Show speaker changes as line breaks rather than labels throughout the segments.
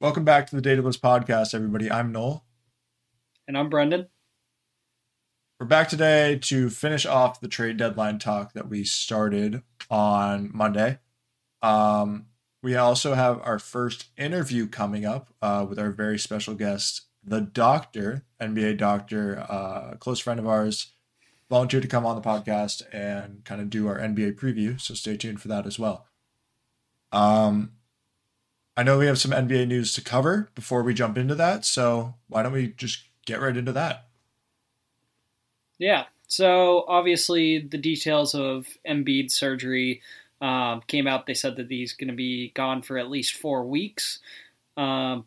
Welcome back to the Datablitz Podcast, everybody. I'm Noel.
And I'm Brendan.
We're back today to finish off the trade deadline talk that we started on Monday. Um, we also have our first interview coming up uh, with our very special guest, the doctor, NBA doctor, uh, close friend of ours, volunteered to come on the podcast and kind of do our NBA preview. So stay tuned for that as well. Um, I know we have some NBA news to cover before we jump into that. So why don't we just get right into that?
Yeah. So obviously, the details of Embiid surgery um, came out. They said that he's going to be gone for at least four weeks. Um,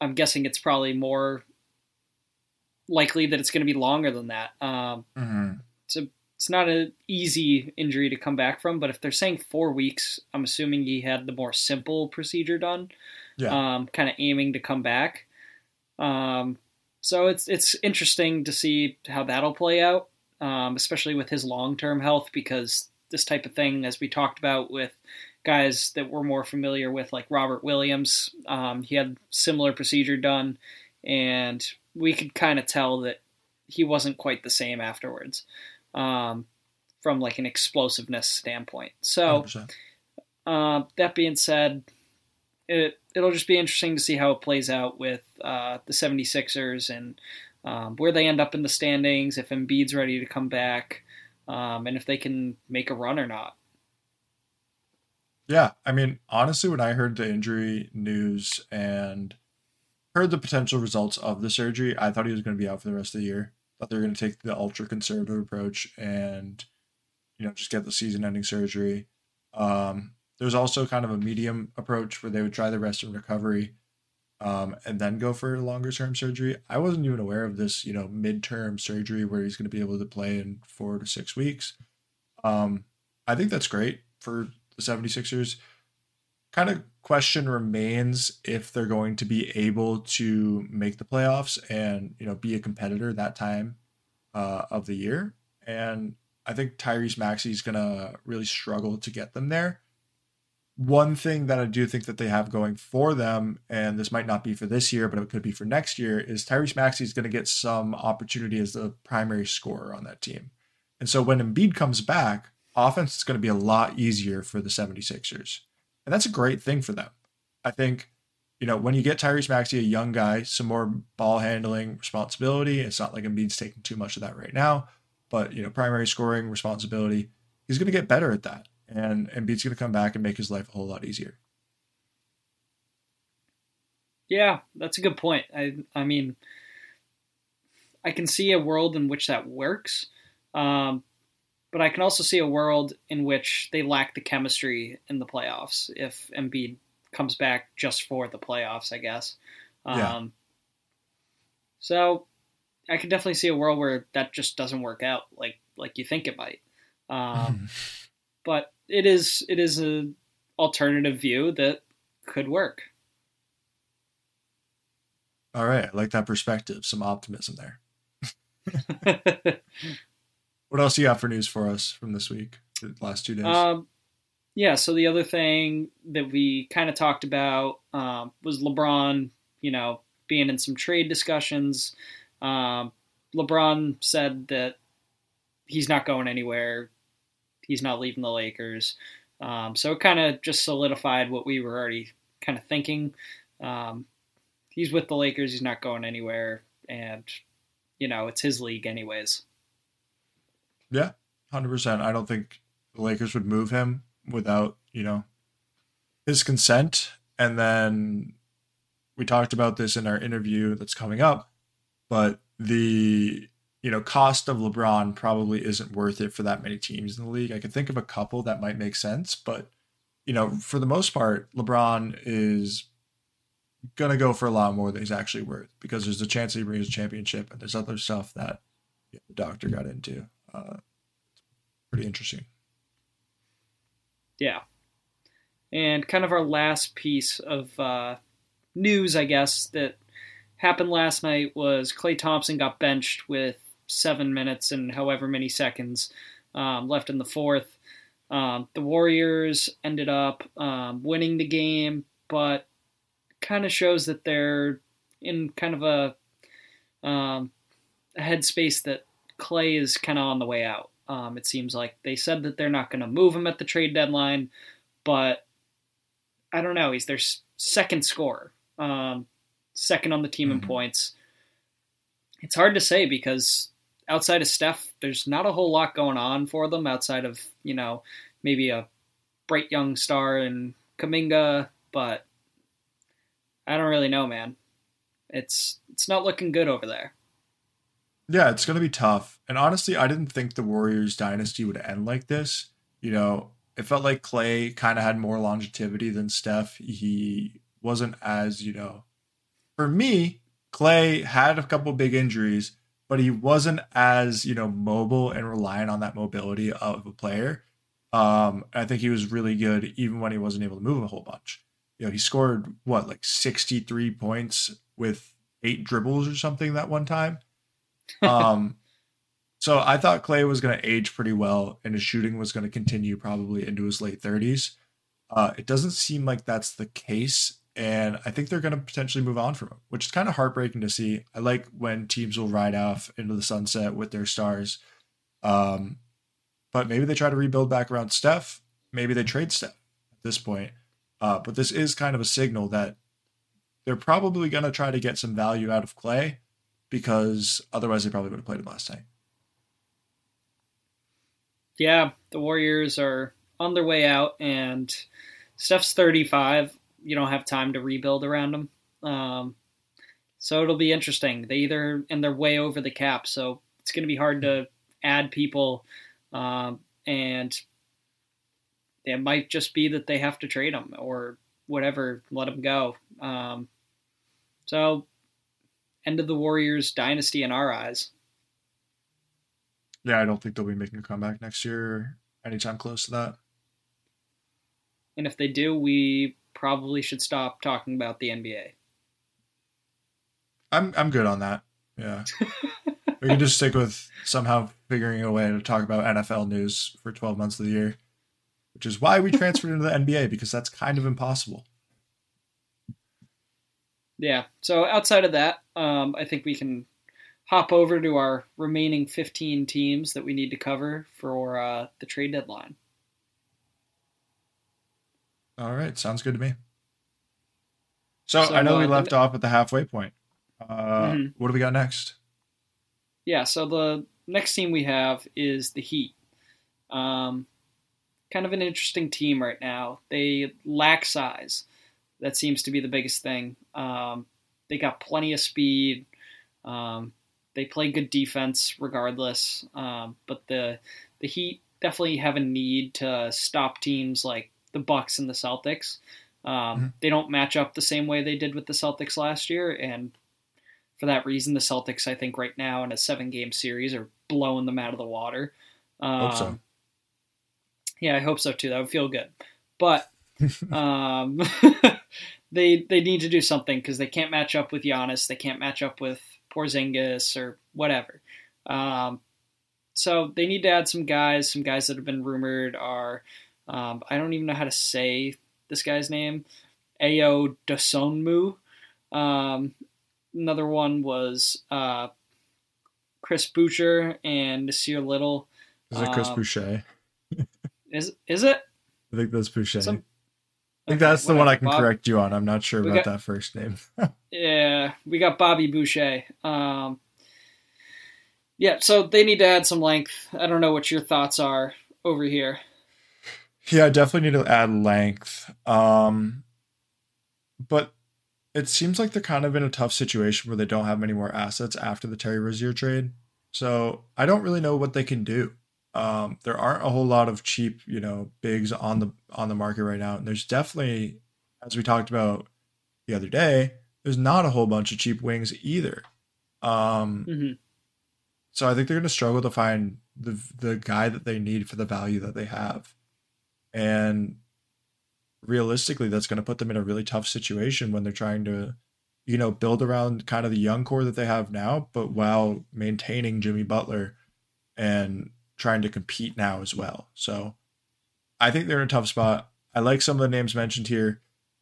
I'm guessing it's probably more likely that it's going to be longer than that. Um, mm-hmm. It's a it's not an easy injury to come back from, but if they're saying four weeks, I'm assuming he had the more simple procedure done. Yeah. Um, kind of aiming to come back. Um, so it's it's interesting to see how that'll play out, um, especially with his long term health, because this type of thing, as we talked about with guys that we're more familiar with, like Robert Williams, um, he had similar procedure done, and we could kind of tell that he wasn't quite the same afterwards um, from like an explosiveness standpoint. So uh, that being said, it it'll just be interesting to see how it plays out with uh, the 76ers and um, where they end up in the standings, if Embiid's ready to come back, um, and if they can make a run or not.
Yeah, I mean, honestly, when I heard the injury news and heard the potential results of the surgery, I thought he was going to be out for the rest of the year thought they were going to take the ultra conservative approach and you know just get the season ending surgery. Um, there's also kind of a medium approach where they would try the rest and recovery um, and then go for a longer term surgery. I wasn't even aware of this you know midterm surgery where he's going to be able to play in four to six weeks. Um, i think that's great for the 76ers kind of question remains if they're going to be able to make the playoffs and you know be a competitor that time uh, of the year. And I think Tyrese Maxey is going to really struggle to get them there. One thing that I do think that they have going for them, and this might not be for this year, but it could be for next year, is Tyrese Maxey is going to get some opportunity as the primary scorer on that team. And so when Embiid comes back, offense is going to be a lot easier for the 76ers. And that's a great thing for them. I think, you know, when you get Tyrese Maxey, a young guy, some more ball handling responsibility. It's not like Embiid's taking too much of that right now, but, you know, primary scoring responsibility, he's going to get better at that. And Embiid's going to come back and make his life a whole lot easier.
Yeah, that's a good point. I, I mean, I can see a world in which that works. Um, but I can also see a world in which they lack the chemistry in the playoffs if Embiid comes back just for the playoffs, I guess. Yeah. Um, so I can definitely see a world where that just doesn't work out like like you think it might. Um, but it is it is a alternative view that could work.
All right, I like that perspective. Some optimism there. What else you got for news for us from this week, the last two days?
Um, yeah, so the other thing that we kind of talked about um, was LeBron, you know, being in some trade discussions. Um, LeBron said that he's not going anywhere. He's not leaving the Lakers. Um, so it kind of just solidified what we were already kind of thinking. Um, he's with the Lakers. He's not going anywhere. And, you know, it's his league, anyways.
Yeah, hundred percent. I don't think the Lakers would move him without you know his consent. And then we talked about this in our interview that's coming up, but the you know cost of LeBron probably isn't worth it for that many teams in the league. I can think of a couple that might make sense, but you know for the most part, LeBron is gonna go for a lot more than he's actually worth because there's a chance he brings a championship and there's other stuff that the doctor got into uh, pretty interesting.
Yeah. And kind of our last piece of uh, news, I guess, that happened last night was Klay Thompson got benched with seven minutes and however many seconds um, left in the fourth. Um, the Warriors ended up um, winning the game, but kind of shows that they're in kind of a, um, a headspace that Klay is kind of on the way out. Um, it seems like they said that they're not going to move him at the trade deadline, but I don't know. He's their second scorer, um, second on the team mm-hmm. in points. It's hard to say because outside of Steph, there's not a whole lot going on for them outside of you know maybe a bright young star in Kuminga, but I don't really know, man. It's it's not looking good over there.
Yeah, it's going to be tough. And honestly, I didn't think the Warriors dynasty would end like this. You know, it felt like Klay kind of had more longevity than Steph. He wasn't as, you know, for me, Klay had a couple big injuries, but he wasn't as, you know, mobile and reliant on that mobility of a player. Um, I think he was really good even when he wasn't able to move a whole bunch. You know, he scored what, like 63 points with eight dribbles or something that one time um, so I thought Klay was going to age pretty well, and his shooting was going to continue probably into his late thirties. Uh, it doesn't seem like that's the case, and I think they're going to potentially move on from him, which is kind of heartbreaking to see. I like when teams will ride off into the sunset with their stars, um, but maybe they try to rebuild back around Steph. Maybe they trade Steph at this point. Uh, but this is kind of a signal that they're probably going to try to get some value out of Klay because otherwise they probably would have played him last night.
Yeah, the Warriors are on their way out, and Steph's 35. You don't have time to rebuild around him. Um, so it'll be interesting. They either, and they're way over the cap, so it's going to be hard to add people. Um, and it might just be that they have to trade him or whatever, let him go. Um, so end of the Warriors dynasty in our eyes.
Yeah, I don't think they'll be making a comeback next year anytime close to that.
And if they do, we probably should stop talking about the NBA.
I'm I'm good on that. Yeah. we can just stick with somehow figuring a way to talk about NFL news for 12 months of the year, which is why we transferred into the NBA because that's kind of impossible.
Yeah. So outside of that, um, I think we can hop over to our remaining 15 teams that we need to cover for uh, the trade deadline.
All right. Sounds good to me. So, so I know uh, we left the, off at the halfway point. Uh, mm-hmm. What do we got next?
Yeah. So the next team we have is the Heat. Um, kind of an interesting team right now. They lack size. That seems to be the biggest thing. Um, they got plenty of speed. Um, they play good defense regardless. Um, but the the Heat definitely have a need to stop teams like the Bucks and the Celtics. Um, mm-hmm. They don't match up the same way they did with the Celtics last year, and for that reason, the Celtics, I think, right now in a seven game series are blowing them out of the water. Um, hope so. Yeah, I hope so too. That would feel good. But um, they they need to do something because they can't match up with Giannis. They can't match up with Porzingis or whatever. Um, so they need to add some guys. Some guys that have been rumored are um, I don't even know how to say this guy's name. Ayo Dosunmu. Um, another one was uh, Chris Boucher and Nassir Little.
Is it Chris um, Boucher?
is is it?
I think that's Boucher. Some, I think that's the one I can Bob, correct you on. I'm not sure about got, that first name.
yeah, we got Bobby Boucher. Um, yeah, so they need to add some length. I don't know what your thoughts are over here.
Yeah, I definitely need to add length. Um, but it seems like they're kind of in a tough situation where they don't have many more assets after the Terry Rozier trade. So I don't really know what they can do. Um, there aren't a whole lot of cheap, you know, bigs on the on the market right now. And there's definitely, as we talked about the other day, there's not a whole bunch of cheap wings either. Um, mm-hmm. So I think they're going to struggle to find the the guy that they need for the value that they have, and realistically, that's going to put them in a really tough situation when they're trying to, you know, build around kind of the young core that they have now, but while maintaining Jimmy Butler and trying to compete now as well. So I think they're in a tough spot. I like some of the names mentioned here,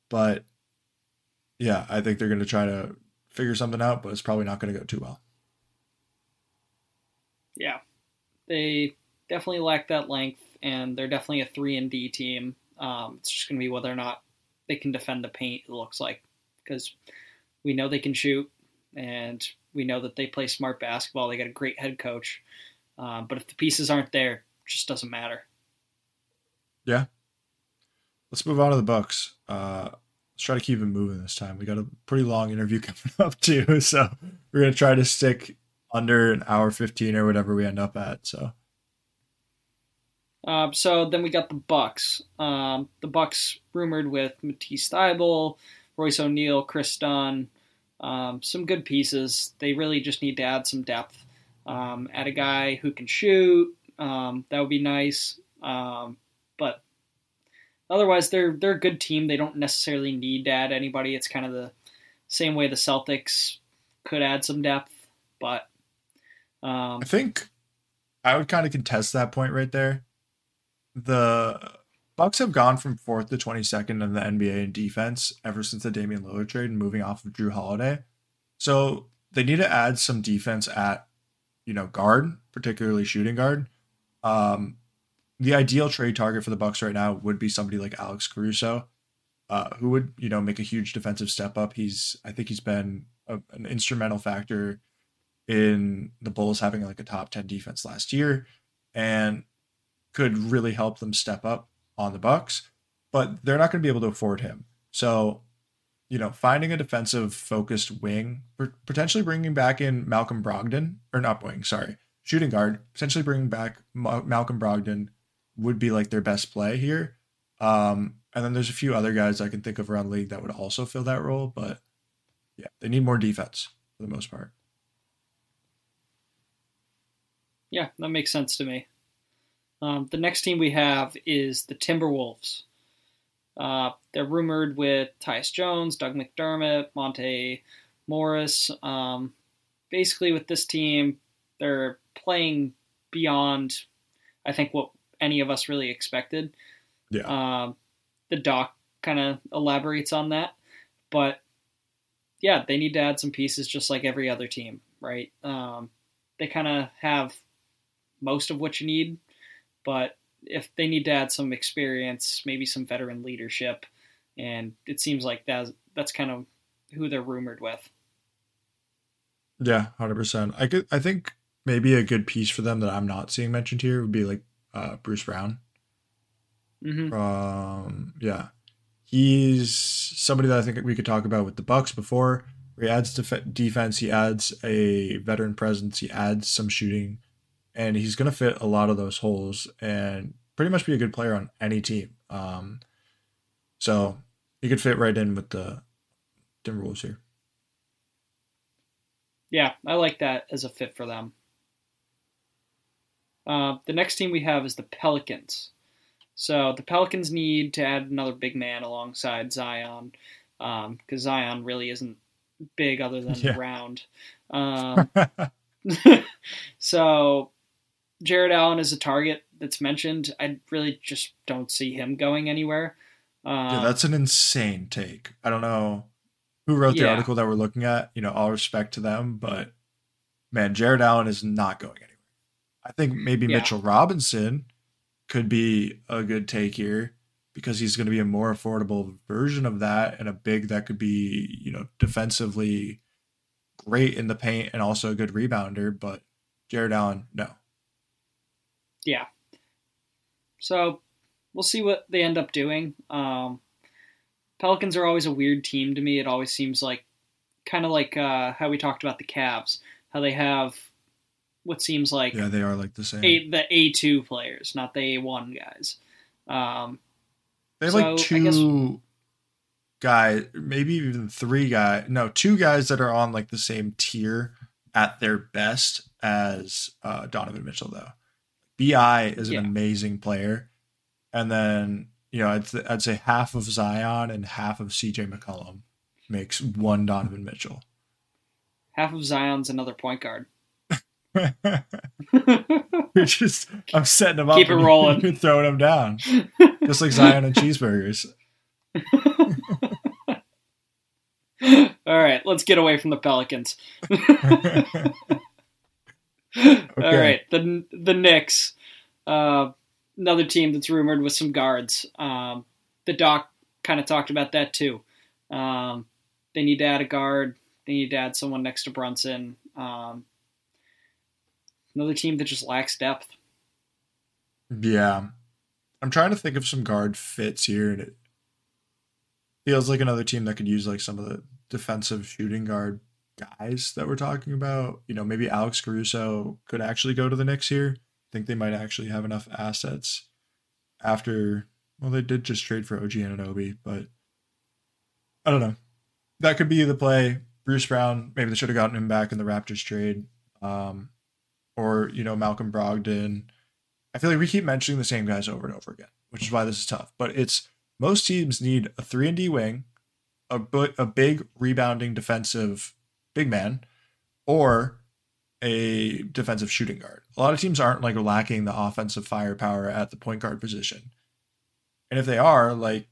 but yeah, I think they're going to try to figure something out, but it's probably not going to go too well.
Yeah, they definitely lack that length, and they're definitely a three and D team. Um, it's just going to be whether or not they can defend the paint. It looks like because we know they can shoot, and we know that they play smart basketball. They got a great head coach, um, but if the pieces aren't there, it just doesn't matter.
Yeah. Let's move on to the Bucks. Uh, let's try to keep it moving this time. We got a pretty long interview coming up too, so we're gonna try to stick under an hour fifteen or whatever we end up at. So.
Uh, so then we got the Bucks. Um, the Bucks rumored with Matisse Thybulle, Royce O'Neale, Kris Dunn, um, some good pieces. They really just need to add some depth. Um, add a guy who can shoot. Um, that would be nice. Um, but otherwise, they're they're a good team. They don't necessarily need to add anybody. It's kind of the same way the Celtics could add some depth, but um,
I think I would kind of contest that point right there. The Bucks have gone from fourth to twenty second in the NBA in defense ever since the Damian Lillard trade and moving off of Jrue Holiday. So they need to add some defense at, you know, guard, particularly shooting guard. Um, the ideal trade target for the Bucks right now would be somebody like Alex Caruso, uh, who would you know make a huge defensive step up. He's I think he's been a, an instrumental factor in the Bulls having like a top ten defense last year, and could really help them step up on the Bucks. But they're not going to be able to afford him. So, you know, finding a defensive focused wing, potentially bringing back in Malcolm Brogdon or not wing, sorry, shooting guard, potentially bringing back Malcolm Brogdon would be like their best play here. Um, and then there's a few other guys I can think of around the league that would also fill that role, but yeah, they need more defense for the most part.
Yeah, that makes sense to me. Um, the next team we have is the Timberwolves. Uh, they're rumored with Tyus Jones, Doug McDermott, Monte Morris. Um, basically, with this team, they're playing beyond, I think, what any of us really expected.
Yeah.
Um, the doc kind of elaborates on that, but yeah, they need to add some pieces just like every other team, right? Um, they kind of have most of what you need, but if they need to add some experience, maybe some veteran leadership, and it seems like that's that's kind of who they're rumored with.
Yeah, hundred percent. I could. I think maybe a good piece for them that I'm not seeing mentioned here would be like uh, Bruce Brown.
Mm-hmm.
Um, yeah, he's somebody that I think we could talk about with the Bucks before. He adds def- defense, he adds a veteran presence, he adds some shooting, and he's going to fit a lot of those holes and pretty much be a good player on any team. Um, so he could fit right in with the Timberwolves here.
Yeah, I like that as a fit for them. Uh, the next team we have is the Pelicans. So the Pelicans need to add another big man alongside Zion, because um, Zion really isn't big other than yeah. round. Um, so Jarrett Allen is a target that's mentioned. I really just don't see him going anywhere.
yeah, uh, that's an insane take. I don't know who wrote the yeah. article that we're looking at. You know, all respect to them, but man, Jarrett Allen is not going anywhere. I think maybe yeah. Mitchell Robinson could be a good take here because he's going to be a more affordable version of that and a big that could be, you know, defensively great in the paint and also a good rebounder. But Jarrett Allen, no.
Yeah. So we'll see what they end up doing. Um, Pelicans are always a weird team to me. It always seems like kind of like uh, how we talked about the Cavs, how they have what seems like
yeah they are like the same
a, the A two players, not the A one guys. Um,
they have so like two guys, maybe even three guys. No, two guys that are on like the same tier at their best as uh, Donovan Mitchell though. Bi is an yeah. amazing player, and then you know I'd, I'd say half of Zion and half of CJ McCollum makes one Donovan Mitchell.
Half of Zion's another point guard.
You're just I'm setting them up.
Keep it rolling.
You're throwing them down, just like Zion and cheeseburgers.
All right, let's get away from the Pelicans. okay. All right, the the Knicks, uh, another team that's rumored with some guards. Um, the doc kind of talked about that too. Um, they need to add a guard. They need to add someone next to Brunson. Um, another team that just lacks depth.
Yeah, I'm trying to think of some guard fits here, and it feels like another team that could use like some of the defensive shooting guard guys that we're talking about. You know, maybe Alex Caruso could actually go to the Knicks here. I think they might actually have enough assets after. Well, they did just trade for OG Anunoby, but I don't know. That could be the play. Bruce Brown, maybe they should have gotten him back in the Raptors trade. Um, or, you know, Malcolm Brogdon. I feel like we keep mentioning the same guys over and over again, which is why this is tough. But it's most teams need a 3 and D wing, a, a big rebounding defensive big man or a defensive shooting guard. A lot of teams aren't like lacking the offensive firepower at the point guard position. And if they are, like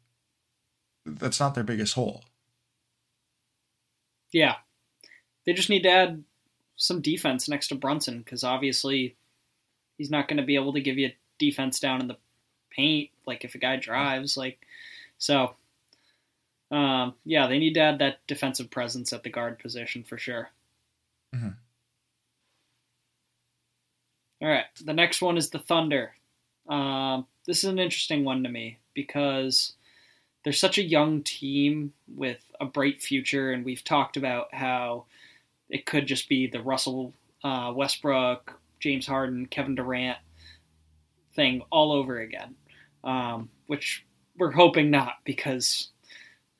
that's not their biggest hole.
Yeah. They just need to add some defense next to Brunson because obviously he's not going to be able to give you defense down in the paint like if a guy drives like so um, yeah, they need to add that defensive presence at the guard position for sure. Mm-hmm. All right, the next one is the Thunder. Um, this is an interesting one to me because they're such a young team with a bright future, and we've talked about how it could just be the Russell uh, Westbrook, James Harden, Kevin Durant thing all over again, um, which we're hoping not because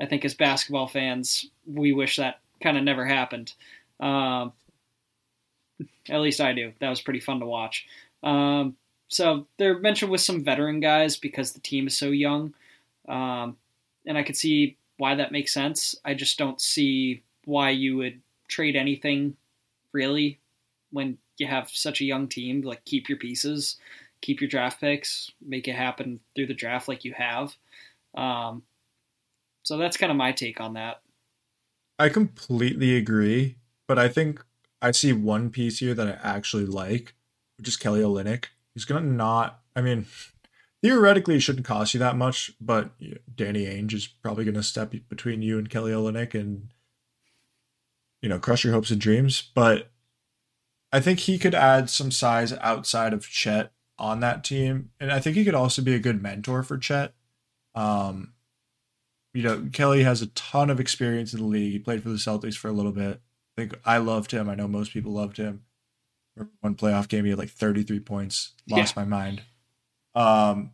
I think as basketball fans, we wish that kind of never happened. Um, at least I do. That was pretty fun to watch. Um, so they're mentioned with some veteran guys because the team is so young, um, and I could see why that makes sense. I just don't see why you would trade anything really when you have such a young team. Like keep your pieces, keep your draft picks, make it happen through the draft like you have. Um, so that's kind of my take on that.
I completely agree, but I think I see one piece here that I actually like, which is Kelly Olynyk. He's gonna not. I mean, theoretically, it shouldn't cost you that much, but Danny Ainge is probably gonna step between you and Kelly Olynyk and you know crush your hopes and dreams. But I think he could add some size outside of Chet on that team, and I think he could also be a good mentor for Chet. Um, you know, Kelly has a ton of experience in the league. He played for the Celtics for a little bit. I think I loved him. I know most people loved him. One playoff game, he had like 33 points. Lost yeah. my mind. Um,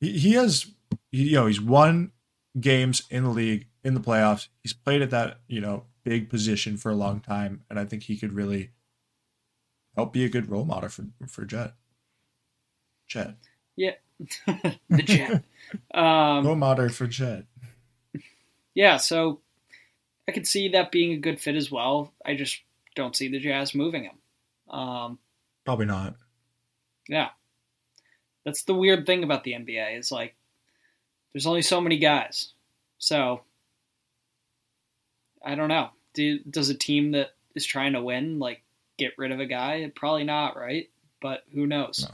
he, he has, he, you know, he's won games in the league in the playoffs. He's played at that, you know, big position for a long time, and I think he could really help be a good role model for for Jet. Jet.
Yeah, the Jet.
um, role model for Jet
yeah, so I could see that being a good fit as well. I just don't see the Jazz moving him. Um,
Probably not.
Yeah, that's the weird thing about the NBA is like there's only so many guys, so I don't know. Do, does a team that is trying to win like get rid of a guy? Probably not, right? But who knows?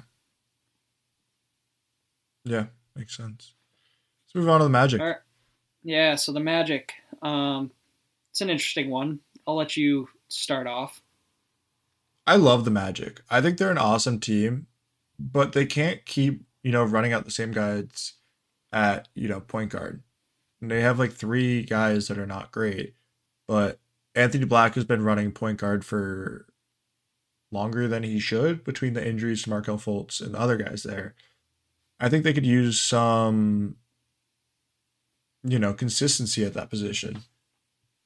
No.
Yeah, makes sense. Let's move on to the Magic.
Yeah, so the Magic. Um, it's an interesting one. I'll let you start off.
I love the Magic. I think they're an awesome team, but they can't keep, you know, running out the same guys at, you know, point guard. And they have like three guys that are not great, but Anthony Black has been running point guard for longer than he should between the injuries to Markelle Fultz and the other guys there. I think they could use some you know, consistency at that position.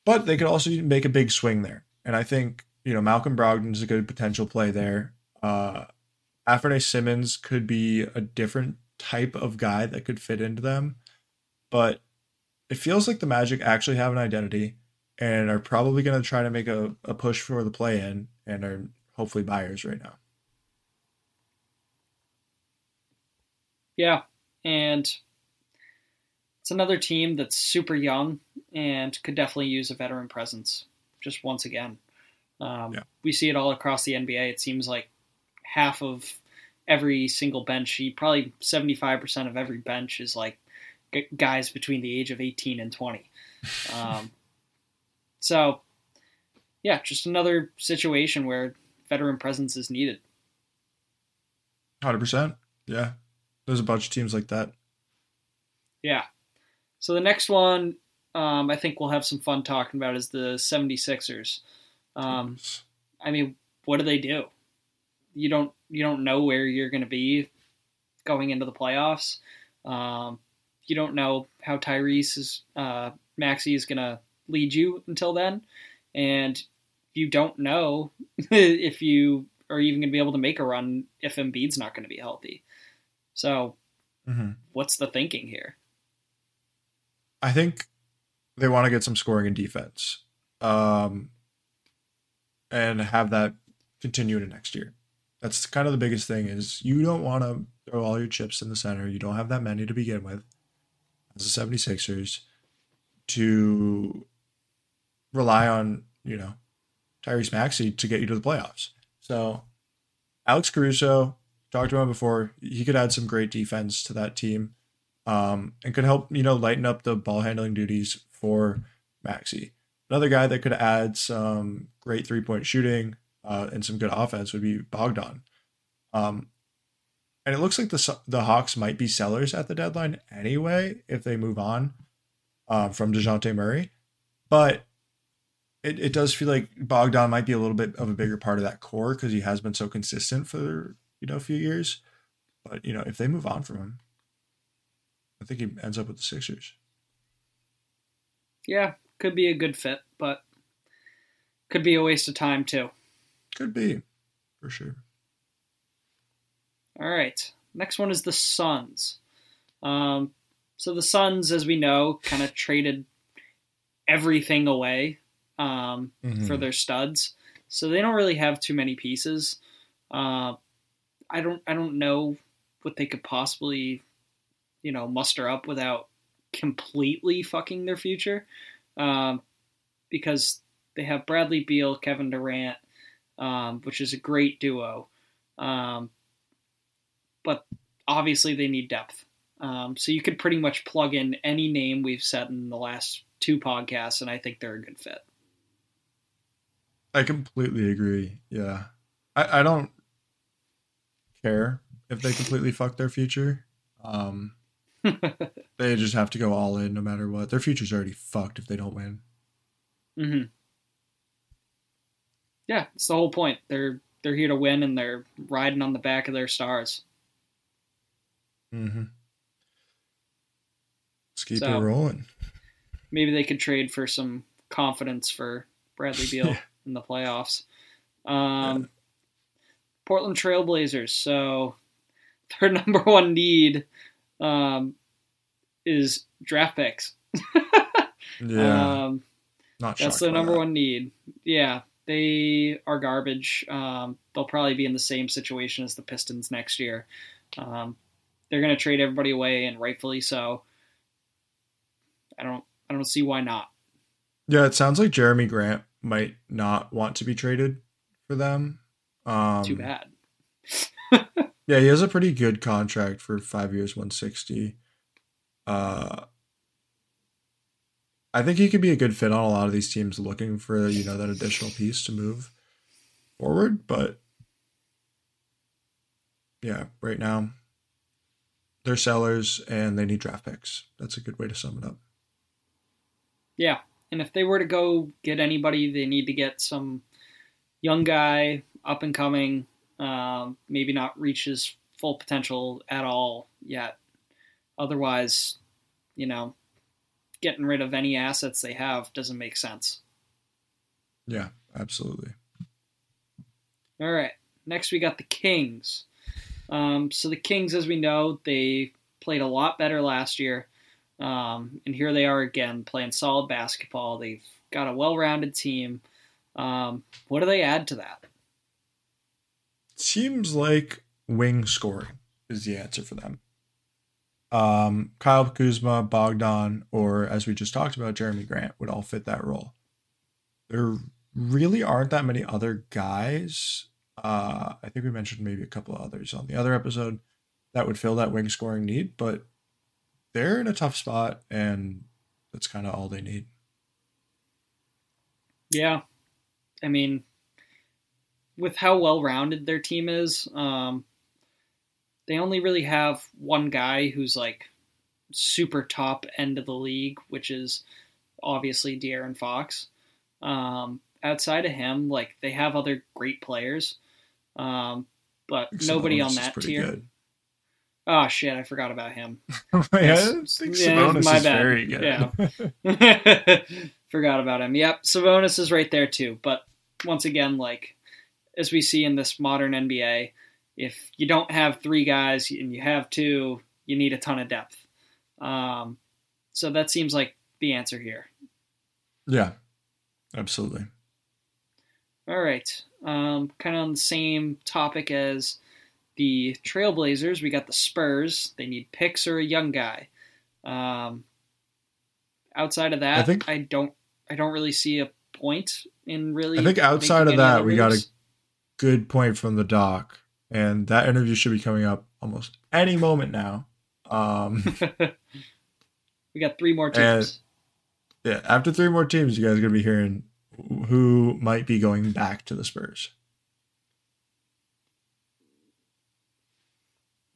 But they could also make a big swing there. And I think, you know, Malcolm Brogdon is a good potential play there. Uh Anfernee Simons could be a different type of guy that could fit into them. But it feels like the Magic actually have an identity and are probably going to try to make a, a push for the play in and are hopefully buyers right now.
Yeah. And it's another team that's super young and could definitely use a veteran presence. Just once again, um,
Yeah.
we see it all across the NBA. It seems like half of every single bench, probably seventy five percent of every bench is like g- guys between the age of eighteen and twenty. Um, so, yeah, just another situation where veteran presence is needed.
Hundred percent. Yeah, there's a bunch of teams like that.
Yeah. So the next one um, I think we'll have some fun talking about is the 76ers. Um, I mean, what do they do? You don't you don't know where you're going to be going into the playoffs. Um, you don't know how Tyrese is uh, Maxey is going to lead you until then, and you don't know if you are even going to be able to make a run if Embiid's not going to be healthy. So,
hmm
what's the thinking here?
I think they want to get some scoring and defense, um, and have that continue into next year. That's kind of the biggest thing. Is you don't want to throw all your chips in the center. You don't have that many to begin with. As the 76ers, to rely on you know Tyrese Maxey to get you to the playoffs. So Alex Caruso, talked about before. He could add some great defense to that team um, and could help you know lighten up the ball handling duties for Maxey. Another guy that could add some great three point shooting uh, and some good offense would be Bogdan. Um, and it looks like the the Hawks might be sellers at the deadline anyway if they move on uh, from Dejounte Murray, but it, it does feel like Bogdan might be a little bit of a bigger part of that core because he has been so consistent for you know a few years. But you know if they move on from him, I think he ends up with the Sixers.
Yeah, could be a good fit, but could be a waste of time too.
Could be, for sure.
All right. Next one is the Suns. Um, so the Suns, as we know, kind of traded everything away um,
Mhm.
for their studs, so they don't really have too many pieces. Uh, I don't. I don't know what they could possibly, you know, muster up without completely fucking their future, um, because they have Bradley Beal, Kevin Durant, um, which is a great duo. Um, but obviously they need depth. Um, so you could pretty much plug in any name we've said in the last two podcasts, and I think they're a good fit.
I completely agree. Yeah, I, I don't care if they completely fuck their future. Um, they just have to go all in no matter what. Their future's already fucked if they don't win.
hmm Yeah, it's the whole point. They're they're here to win, and they're riding on the back of their stars.
Mm-hmm. Let's keep
So-
it rolling.
Maybe they could trade for some confidence for Bradley Beal
Yeah.
in the playoffs. Um, Portland Trailblazers. So their number one need um, is draft picks.
Yeah,
Um,
not
sure.
that's
their number
that.
one need. Yeah, they are garbage. Um, they'll probably be in the same situation as the Pistons next year. Um, they're going to trade everybody away, and rightfully so. I don't. I don't see why not.
Yeah, it sounds like Jerami Grant might not want to be traded for them. Um,
Too bad.
Yeah, he has a pretty good contract for five years, one sixty. Uh, I think he could be a good fit on a lot of these teams looking for you know that additional piece to move forward. But yeah, right now they're sellers and they need draft picks. That's a good way to sum it up.
Yeah, and if they were to go get anybody, they need to get some young guy, up and coming, um, maybe not reach his full potential at all yet. Otherwise, you know, getting rid of any assets they have doesn't make sense.
Yeah, absolutely.
All right. Next, we got the Kings. Um, so the Kings, as we know, they played a lot better last year, um, and here they are again playing solid basketball. They've got a well-rounded team. Um, what do they add to that?
Seems like wing scoring is the answer for them. um, Kyle Kuzma, Bogdan, or as we just talked about, Jerami Grant would all fit that role. There really aren't that many other guys. Uh, I think we mentioned maybe a couple others on the other episode that would fill that wing scoring need, but they're in a tough spot, and that's kind of all they need.
Yeah, I mean, with how well rounded their team is, um, they only really have one guy who's like super top end of the league, which is obviously De'Aaron Fox. Um, outside of him, like they have other great players, um, but nobody on that tier. Good. Oh shit! I forgot about him.
yeah, I think yeah, my bad. very good.
Yeah, forgot about him. Yep, Sabonis is right there too. But once again, like as we see in this modern NBA, if you don't have three guys and you have two, you need a ton of depth. Um, so that seems like the answer here.
Yeah, absolutely.
All right. Um, kind of on the same topic as the Trailblazers, we got the Spurs. They need picks or a young guy. Um, outside of that, I, think, I don't. I don't really see a point in really.
I think outside of that, we got a good point from the doc and that interview should be coming up almost any moment now. Um,
we got three more teams.
yeah, after three more teams, you guys are gonna be hearing who might be going back to the Spurs.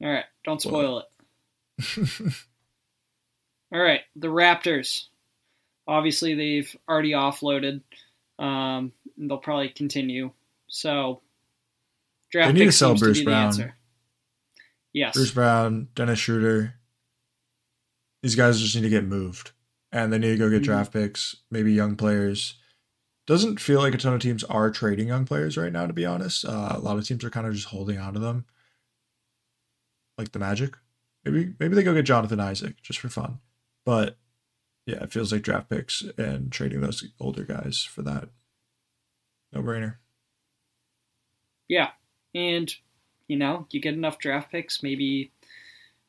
All right, don't spoil well. it. All right, the Raptors. Obviously, they've already offloaded. Um, they'll probably continue. So
Draft they need to sell Bruce to Brown.
Yes.
Bruce Brown, Dennis Schroeder. These guys just need to get moved. And they need to go get mm-hmm. draft picks, maybe young players. Doesn't feel like a ton of teams are trading young players right now, to be honest. Uh, a lot of teams are kind of just holding on to them. Like the Magic. Maybe maybe they go get Jonathan Isaac just for fun. But yeah, it feels like draft picks and trading those older guys for that. No brainer.
Yeah, and you know you get enough draft picks, maybe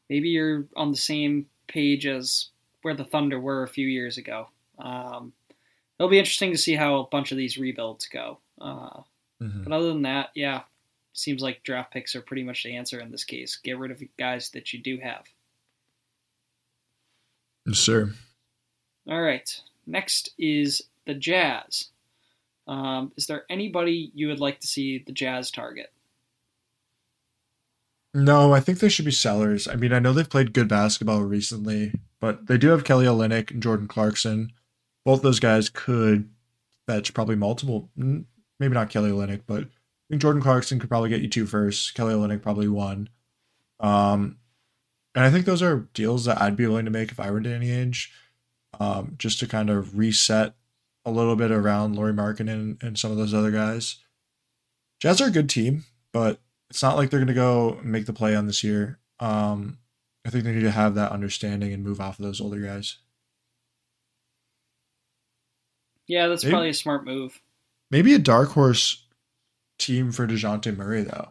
maybe you're on the same page as where the Thunder were a few years ago. Um, it'll be interesting to see how a bunch of these rebuilds go. Uh, mm-hmm. But other than that, yeah, seems like draft picks are pretty much the answer in this case. Get rid of guys that you do have.
Yes, sir.
All right. Next is the Jazz. Um, is there anybody you would like to see the Jazz target?
No, I think they should be sellers. I mean, I know they've played good basketball recently, but they do have Kelly Olynyk and Jordan Clarkson. Both those guys could fetch probably multiple, maybe not Kelly Olynyk, but I think Jordan Clarkson could probably get you two first. Kelly Olynyk probably one. Um, and I think those are deals that I'd be willing to make if I were Danny Ainge, um, just to kind of reset a little bit around Lauri Markkanen and, and some of those other guys. Jazz are a good team, but it's not like they're going to go make the play on this year. Um, I think they need to have that understanding and move off of those older guys.
Yeah, that's maybe, probably a smart move.
Maybe a dark horse team for Dejounte Murray, though.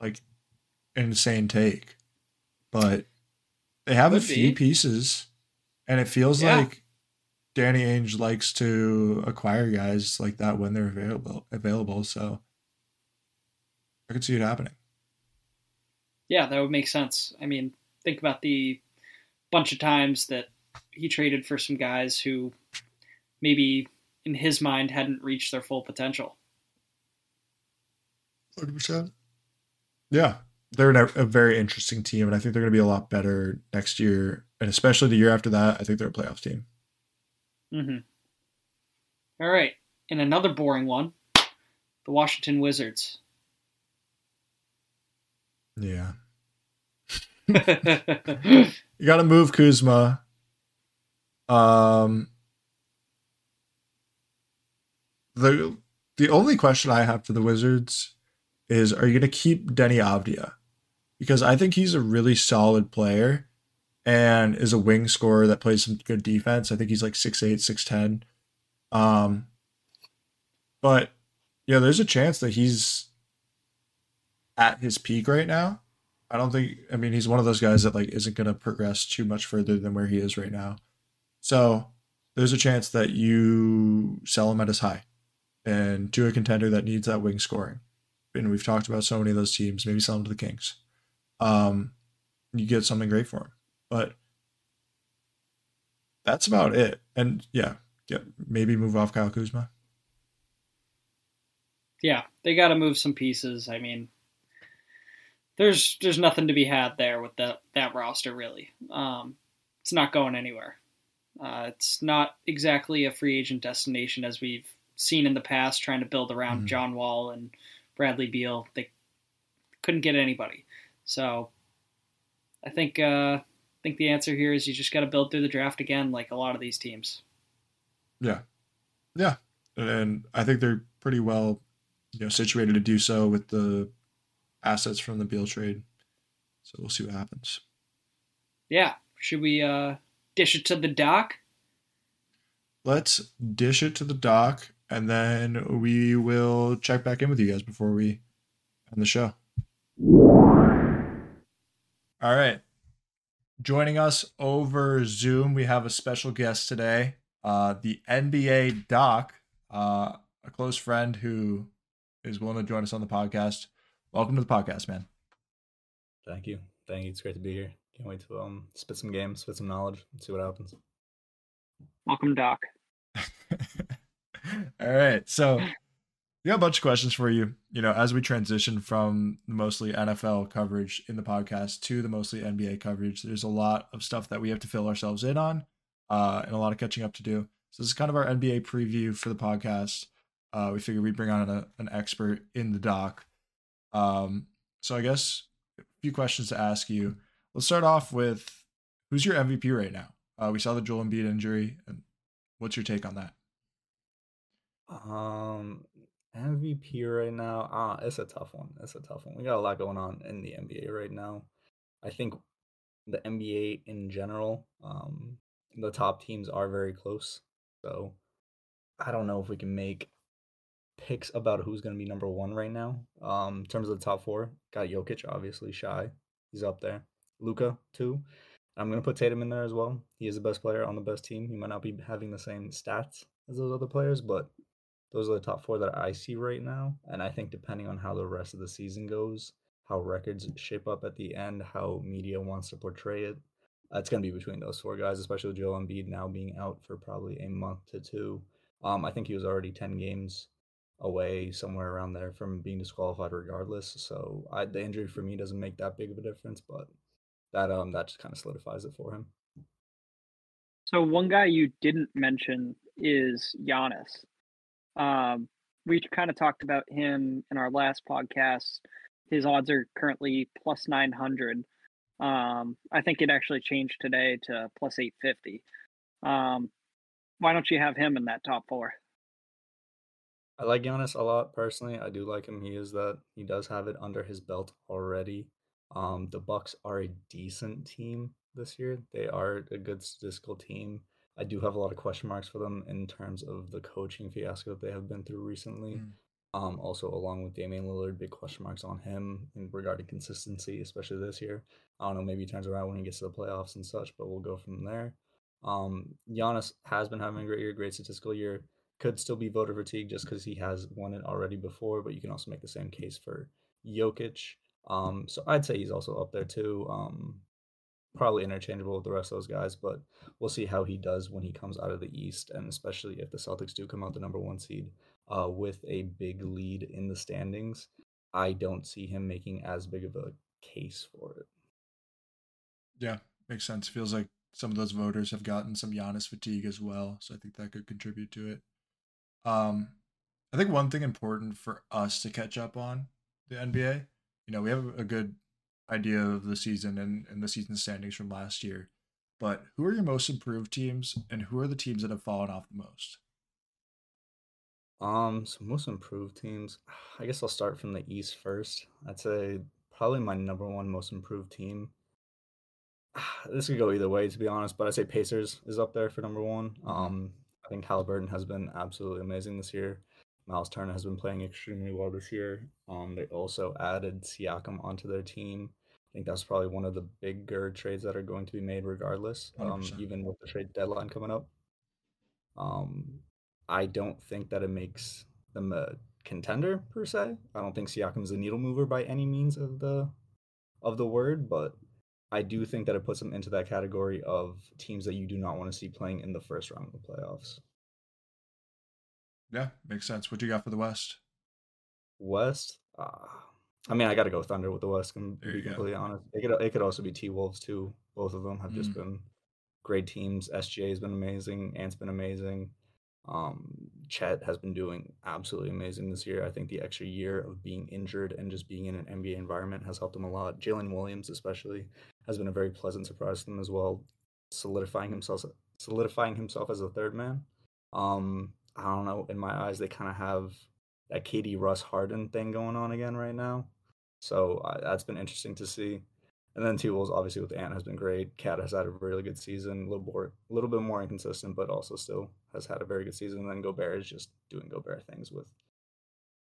Like, insane take. But they have Could a few be. pieces, and it feels yeah. like Danny Ainge likes to acquire guys like that when they're available. Available, so I could see it happening.
Yeah, that would make sense. I mean, think about the bunch of times that he traded for some guys who maybe in his mind hadn't reached their full potential.
100%. Yeah, they're a, a very interesting team, and I think they're going to be a lot better next year, and especially the year after that. I think they're a playoff team.
Mm-hmm. All right, and another boring one: the Washington Wizards.
Yeah. you got to move Kuzma. Um, the the only question I have for the Wizards is: Are you going to keep Deni Avdija? Because I think he's a really solid player and is a wing scorer that plays some good defense. I think he's like 6'8", 6'10". Um, but yeah, there's a chance that he's at his peak right now. I don't think. I mean, he's one of those guys that like isn't going to progress too much further than where he is right now. So there's a chance that you sell him at his high, and to a contender that needs that wing scoring. And we've talked about so many of those teams. Maybe sell him to the Kings. Um, you get something great for him, but that's about it. And yeah, yeah, maybe move off Kyle Kuzma.
Yeah, they got to move some pieces. I mean, there's there's nothing to be had there with that that roster really. Um, it's not going anywhere. Uh, it's not exactly a free agent destination as we've seen in the past, trying to build around mm-hmm. John Wall and Bradley Beal. They couldn't get anybody. So I think uh, I think the answer here is you just got to build through the draft again, like a lot of these teams.
Yeah, yeah, and I think they're pretty well, you know, situated to do so with the assets from the Beal trade. So we'll see what happens.
Yeah, should we uh, dish it to the doc?
Let's dish it to the doc, and then we will check back in with you guys before we end the show. All right. Joining us over Zoom, we have a special guest today, uh, the NBA doc, uh, a close friend who is willing to join us on the podcast. Welcome to the podcast, man.
Thank you. Thank you. It's great to be here. Can't wait to um spit some games, spit some knowledge, and see what happens.
Welcome, Doc.
All right. So we got a bunch of questions for you. You know, as we transition from mostly NFL coverage in the podcast to the mostly NBA coverage, there's a lot of stuff that we have to fill ourselves in on, uh, and a lot of catching up to do. So this is kind of our NBA preview for the podcast. Uh, we figured we'd bring on a, an expert in the doc. Um, so I guess a few questions to ask you. Let's start off with who's your MVP right now? Uh, we saw the Joel Embiid injury, and what's your take on that?
Um, MVP right now, ah, it's a tough one. It's a tough one. We got a lot going on in the NBA right now. I think the NBA in general, um, the top teams are very close. So I don't know if we can make picks about who's going to be number one right now. Um, in terms of the top four, got Jokic, obviously, Shai. He's up there. Luka, too. I'm going to put Tatum in there as well. He is the best player on the best team. He might not be having the same stats as those other players, but those are the top four that I see right now. And I think depending on how the rest of the season goes, how records shape up at the end, how media wants to portray it, it's going to be between those four guys, especially with Joel Embiid now being out for probably a month to two. Um, I think he was already 10 games away, somewhere around there, from being disqualified regardless. So I, the injury for me doesn't make that big of a difference, but that um that just kind of solidifies it for him.
So one guy you didn't mention is Giannis. Um, we kind of talked about him in our last podcast. His odds are currently plus 900. Um, I think it actually changed today to plus 850. Um, why don't you have him in that top four?
I like Giannis a lot personally. I do like him. He is that he does have it under his belt already. Um, the Bucks are a decent team this year. They are a good statistical team. I do have a lot of question marks for them in terms of the coaching fiasco that they have been through recently. Mm. Um, also, along with Damian Lillard, big question marks on him in regarding consistency, especially this year. I don't know, maybe he turns around when he gets to the playoffs and such, but we'll go from there. Um, Giannis has been having a great year, great statistical year. Could still be voter fatigue just because he has won it already before, but you can also make the same case for Jokic. Um, so I'd say he's also up there too. Um, probably interchangeable with the rest of those guys, but we'll see how he does when he comes out of the East, and especially if the Celtics do come out the number one seed uh, with a big lead in the standings. I don't see him making as big of a case for it.
Yeah, makes sense. Feels like some of those voters have gotten some Giannis fatigue as well, so I think that could contribute to it. Um, I think one thing important for us to catch up on the NBA, you know, we have a good idea of the season and, and the season standings from last year. But who are your most improved teams and who are the teams that have fallen off the most?
Um, so most improved teams. I guess I'll start from the East first. I'd say probably my number one most improved team. This could go either way, to be honest, but I say Pacers is up there for number one. Um, think Halliburton has been absolutely amazing this year. Miles Turner has been playing extremely well this year. Um, they also added Siakam onto their team. I think that's probably one of the bigger trades that are going to be made regardless, um, even with the trade deadline coming up. Um, I don't think that it makes them a contender per se. I don't think Siakam's a needle mover by any means of the of the word, but I do think that it puts them into that category of teams that you do not want to see playing in the first round of the playoffs.
Yeah, makes sense. What do you got for the West?
West, uh, I mean, I got to go Thunder with the West. Can
There
be
you go.
completely honest. It could it could also be T Wolves too. Both of them have just
Mm.
been great teams. SGA has been amazing. Ant's been amazing. Um, Chet has been doing absolutely amazing this year. I think the extra year of being injured and just being in an NBA environment has helped him a lot. Jalen Williams, especially, has been a very pleasant surprise to them as well, solidifying himself solidifying himself as a third man. Um, I don't know. In my eyes, they kind of have that KD Russ Harden thing going on again right now. So uh, that's been interesting to see. And then T Wolves, obviously, with Ant has been great. KAT has had a really good season, a little more, a little bit more inconsistent, but also still has had a very good season. And then Gobert is just doing Gobert things with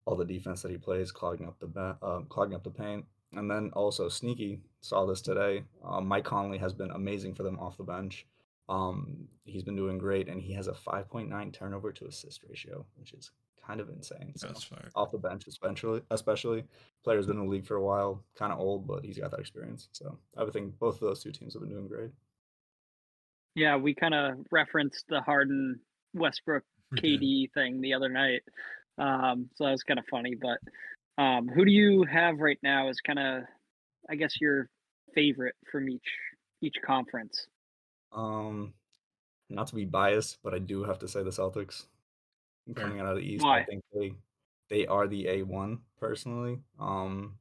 all the defense that he plays, clogging up the ba- um, clogging up the paint. And then also sneaky saw this today. Um, Mike Conley has been amazing for them off the bench. Um, he's been doing great, and he has a 5.9 turnover to assist ratio, which is kind of insane. So
That's fire.
off the bench, especially, especially player's been in the league for a while, kind of old, but he's got that experience. So I would think both of those two teams have been doing great.
Yeah, we kind of referenced the Harden Westbrook
We did.
KD thing the other night. Um, so that was kind of funny. But um, who do you have right now as kind of, I guess, your favorite from each each conference?
Um, not to be biased, but I do have to say the Celtics coming out of the East.
Why?
I think they they are the A one personally. Um,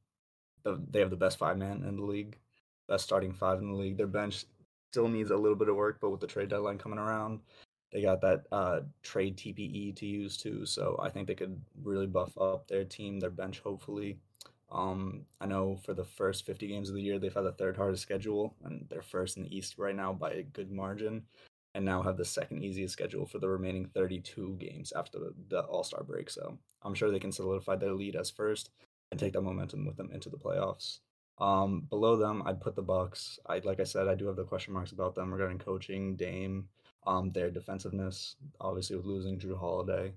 the, they have the best five man in the league, best starting five in the league. Their bench still needs a little bit of work, but with the trade deadline coming around, they got that uh, trade TPE to use too. So I think they could really buff up their team, their bench, hopefully. Um, I know for the first 50 games of the year, they've had the third hardest schedule, and they're first in the East right now by a good margin, and now have the second easiest schedule for the remaining 32 games after the, the All Star break. So I'm sure they can solidify their lead as first and take that momentum with them into the playoffs. Um, below them, I'd put the Bucks. I like I said, I do have the question marks about them regarding coaching, Dame, um, their defensiveness, obviously with losing Jrue Holiday.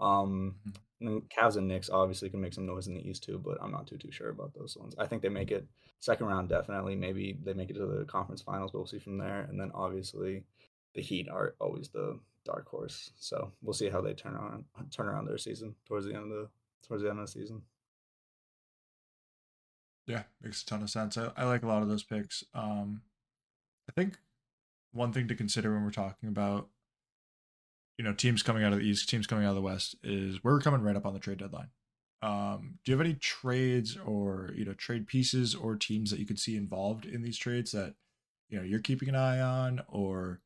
Um,
Mhm.
and then Cavs and Knicks obviously can make some noise in the East too, but I'm not too too sure about those ones. I think they make it second round definitely. Maybe they make it to the conference finals, but we'll see from there. And then obviously the Heat are always the dark horse. So we'll see how they turn on turn around their season towards the end of the towards the end of the season.
Yeah, makes a ton of sense. I, I like a lot of those picks. Um, I think one thing to consider when we're talking about, you know, teams coming out of the East, teams coming out of the West, is we're coming right up on the trade deadline. Um, do you have any trades or you know trade pieces or teams that you could see involved in these trades that you know you're keeping an eye on, or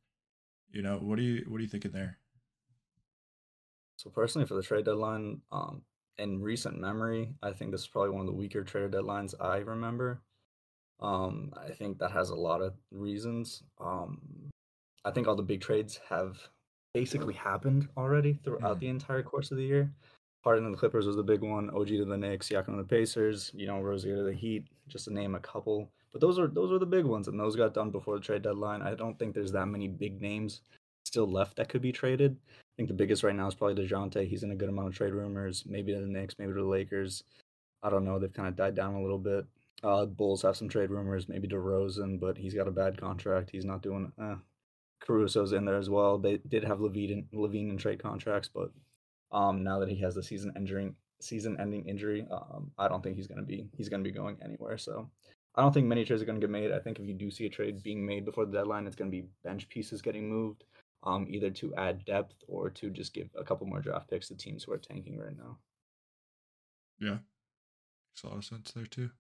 you know what do you what are you thinking there?
So personally, for the trade deadline, um, in recent memory, I think this is probably one of the weaker trade deadlines I remember. Um, I think that has a lot of reasons. Um, I think all the big trades have basically happened already throughout
Mhm.
the entire course of the year. Harden to the Clippers was the big one. OG to the Knicks, Siakam to the Pacers. You know, Rozier to the Heat, just to name a couple. But those are those are the big ones, and those got done before the trade deadline. I don't think there's that many big names still left that could be traded. I think the biggest right now is probably Dejounte. He's in a good amount of trade rumors. Maybe to the Knicks, maybe to the Lakers. I don't know. They've kind of died down a little bit. Uh, Bulls have some trade rumors. Maybe DeRozan, but he's got a bad contract. He's not doing. Uh, Caruso's in there as well. They did have LaVine, LaVine in trade contracts, but um, now that he has the season ending season-ending injury, um, I don't think he's gonna be he's gonna be going anywhere. So I don't think many trades are gonna get made. I think if you do see a trade being made before the deadline, it's gonna be bench pieces getting moved, um, either to add depth or to just give a couple more draft picks to teams who are tanking right now.
Yeah, makes a lot of sense there too.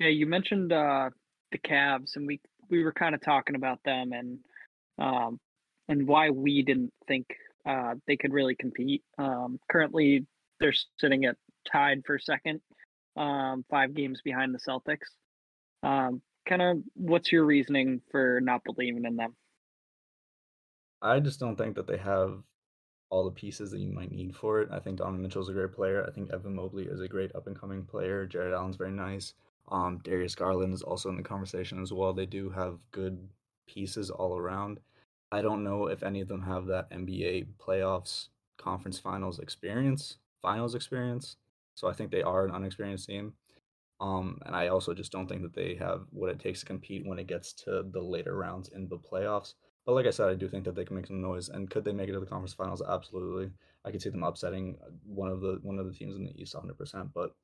Yeah, you mentioned uh, the Cavs, and we we were kind of talking about them and um, and why we didn't think uh, they could really compete. Um, currently, they're sitting at tied for second, um, five games behind the Celtics. Um, kind of, what's your reasoning for not believing in them?
I just don't think that they have all the pieces that you might need for it. I think Donovan Mitchell is a great player. I think Evan Mobley is a great up and coming player. Jarrett Allen's very nice. Um, Darius Garland is also in the conversation as well. They do have good pieces all around. I don't know if any of them have that NBA playoffs, conference finals experience, finals experience. So I think they are an unexperienced team. Um, and I also just don't think that they have what it takes to compete when it gets to the later rounds in the playoffs. But like I said, I do think that they can make some noise. And could they make it to the conference finals? Absolutely. I could see them upsetting uh, one of the one of the teams in the East 100%. But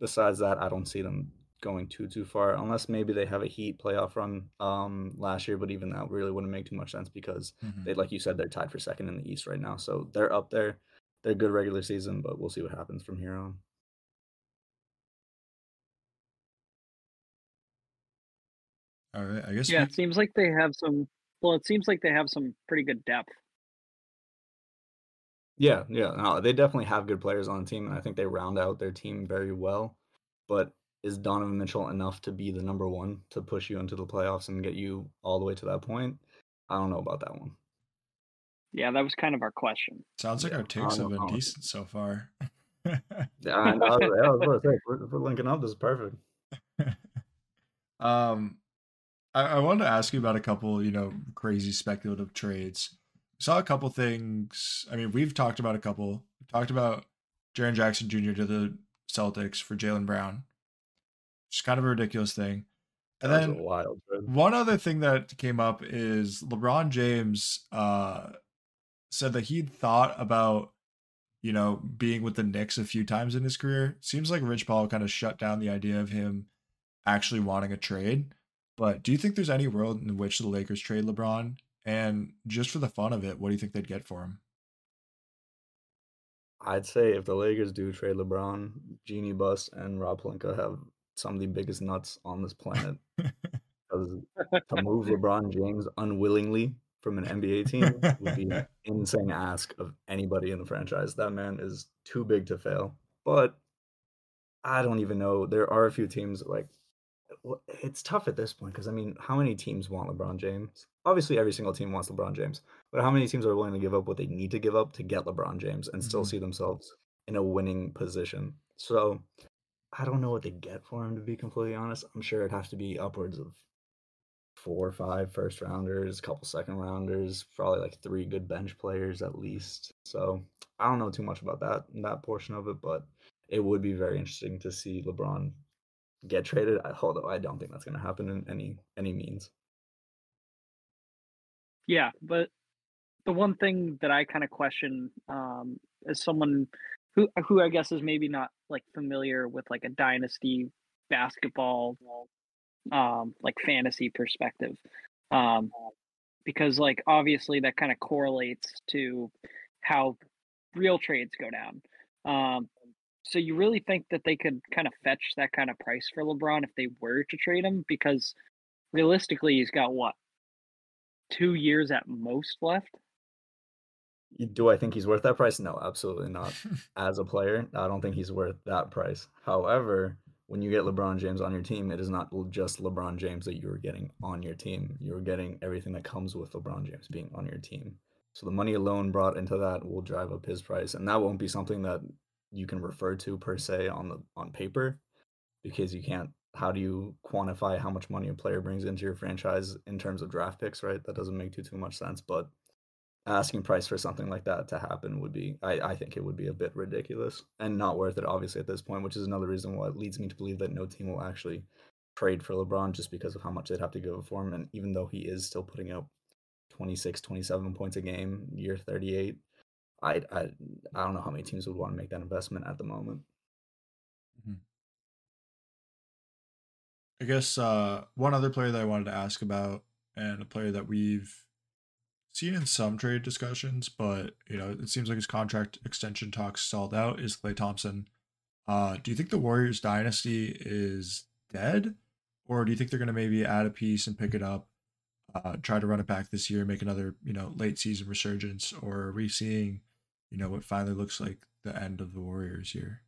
besides that, I don't see them going too too far unless maybe they have a Heat playoff run um, last year. But even that really wouldn't make too much sense because mm-hmm. they, like you said, they're tied for second in the East right now. So they're up there. They're good regular season, but we'll see what happens from here on.
All right, I guess.
Yeah, we... it seems like they have some. Well, it seems like they have some pretty good depth.
Yeah, yeah, no, they definitely have good players on the team, and I think they round out their team very well. But is Donovan Mitchell enough to be the number one to push you into the playoffs and get you all the way to that point? I don't know about that one.
Yeah, that was kind of our question.
Sounds like yeah, our takes have been decent so far.
yeah, I, I, I was say, we're, we're linking up. This is perfect.
um, I, I wanted to ask you about a couple, you know, crazy speculative trades. Saw a couple things. I mean, we've talked about a couple. We talked about Jaren Jackson Jr. to the Celtics for Jaylen Brown. Just kind of a ridiculous thing. And that then wild, one other thing that came up is LeBron James uh, said that he'd thought about, you know, being with the Knicks a few times in his career. Seems like Rich Paul kind of shut down the idea of him actually wanting a trade. But do you think there's any world in which the Lakers trade LeBron? And just for the fun of it, what do you think they'd get for him?
I'd say if the Lakers do trade LeBron, Jeanie Buss and Rob Pelinka have some of the biggest nuts on this planet. Because to move LeBron James unwillingly from an NBA team would be an insane ask of anybody in the franchise. That man is too big to fail. But I don't even know. There are a few teams like it's tough at this point because I mean, how many teams want LeBron James? Obviously, every single team wants LeBron James, but how many teams are willing to give up what they need to give up to get LeBron James and mm-hmm. still see themselves in a winning position? So, I don't know what they get for him to be completely honest. I'm sure it'd have to be upwards of four or five first rounders, a couple second rounders, probably like three good bench players at least. So, I don't know too much about that that portion of it, but it would be very interesting to see LeBron get traded. Although I don't think that's going to happen in any any means.
Yeah, but the one thing that I kind of question um, as someone who who I guess is maybe not like familiar with like a dynasty basketball um, like fantasy perspective. Um, because like obviously that kind of correlates to how real trades go down. Um, so you really think that they could kind of fetch that kind of price for LeBron if they were to trade him? Because realistically, he's got what two years at most left.
Do I think he's worth that price? No, absolutely not. As a player, I don't think he's worth that price. However, when you get LeBron James on your team, it is not just LeBron James that you're getting on your team. You're getting everything that comes with LeBron James being on your team. So the money alone brought into that will drive up his price, and that won't be something that you can refer to per se on the on paper because you can't how do you quantify how much money a player brings into your franchise in terms of draft picks right that doesn't make too too much sense but asking price for something like that to happen would be I, I think it would be a bit ridiculous and not worth it obviously at this point which is another reason why it leads me to believe that no team will actually trade for lebron just because of how much they'd have to give for him and even though he is still putting up 26 27 points a game year 38 I, I I don't know how many teams would want to make that investment at the moment. Mm-hmm.
I guess uh, one other player that I wanted to ask about, and a player that we've seen in some trade discussions, but you know it seems like his contract extension talks stalled out, is Klay Thompson. Uh, do you think the Warriors dynasty is dead, or do you think they're going to maybe add a piece and pick it up, uh, try to run it back this year, make another you know late season resurgence, or are we seeing you know what finally looks like the end of the Warriors here.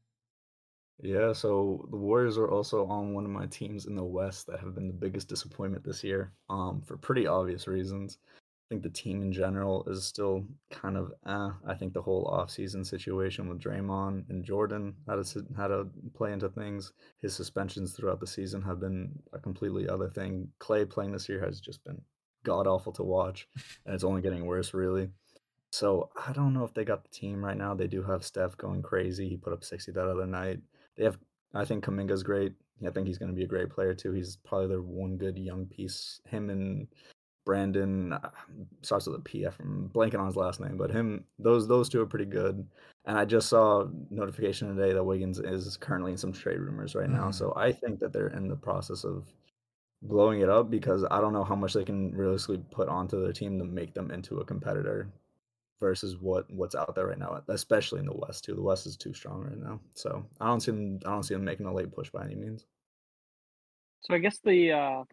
Yeah, so the Warriors are also on one of my teams in the West that have been the biggest disappointment this year, um, for pretty obvious reasons. Think the team in general is still kind of eh. I think the whole offseason situation with Draymond and Jordan how to how to play into things. His suspensions throughout the season have been a completely other thing. Klay playing this year has just been god awful to watch, and it's only getting worse really. So I don't know if they got the team right now. They do have Steph going crazy. He put up sixty that other night. They have I think Kuminga's great. I think he's going to be a great player too. He's probably their one good young piece. Him and Brandon uh, starts with a PF. I'm blanking on his last name, but him those those two are pretty good. And I just saw notification today that Wiggins is currently in some trade rumors right now. Mm. So I think that they're in the process of blowing it up because I don't know how much they can realistically put onto their team to make them into a competitor versus what what's out there right now, especially in the West too. The West is too strong right now. So I don't see them I don't see them making a late push by any means.
So I guess the uh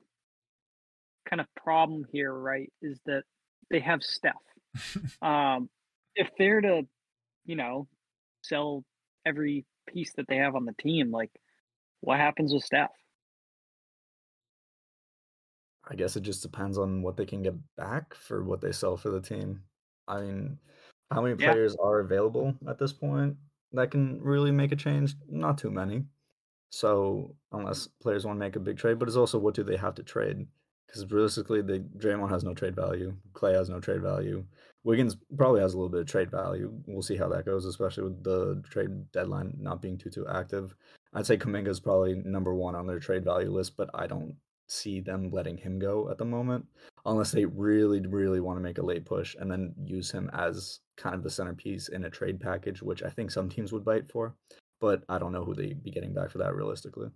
kind of problem here, right, is that they have Steph. um, if they're to, you know, sell every piece that they have on the team, like, what happens with Steph?
I guess it just depends on what they can get back for what they sell for the team. I mean, how many yeah. players are available at this point that can really make a change? Not too many. So unless players want to make a big trade, but it's also what do they have to trade? Because realistically, the Draymond has no trade value. Klay has no trade value. Wiggins probably has a little bit of trade value. We'll see how that goes, especially with the trade deadline not being too too active. I'd say Kuminga is probably number one on their trade value list, but I don't see them letting him go at the moment unless they really really want to make a late push and then use him as kind of the centerpiece in a trade package, which I think some teams would bite for. But I don't know who they'd be getting back for that realistically.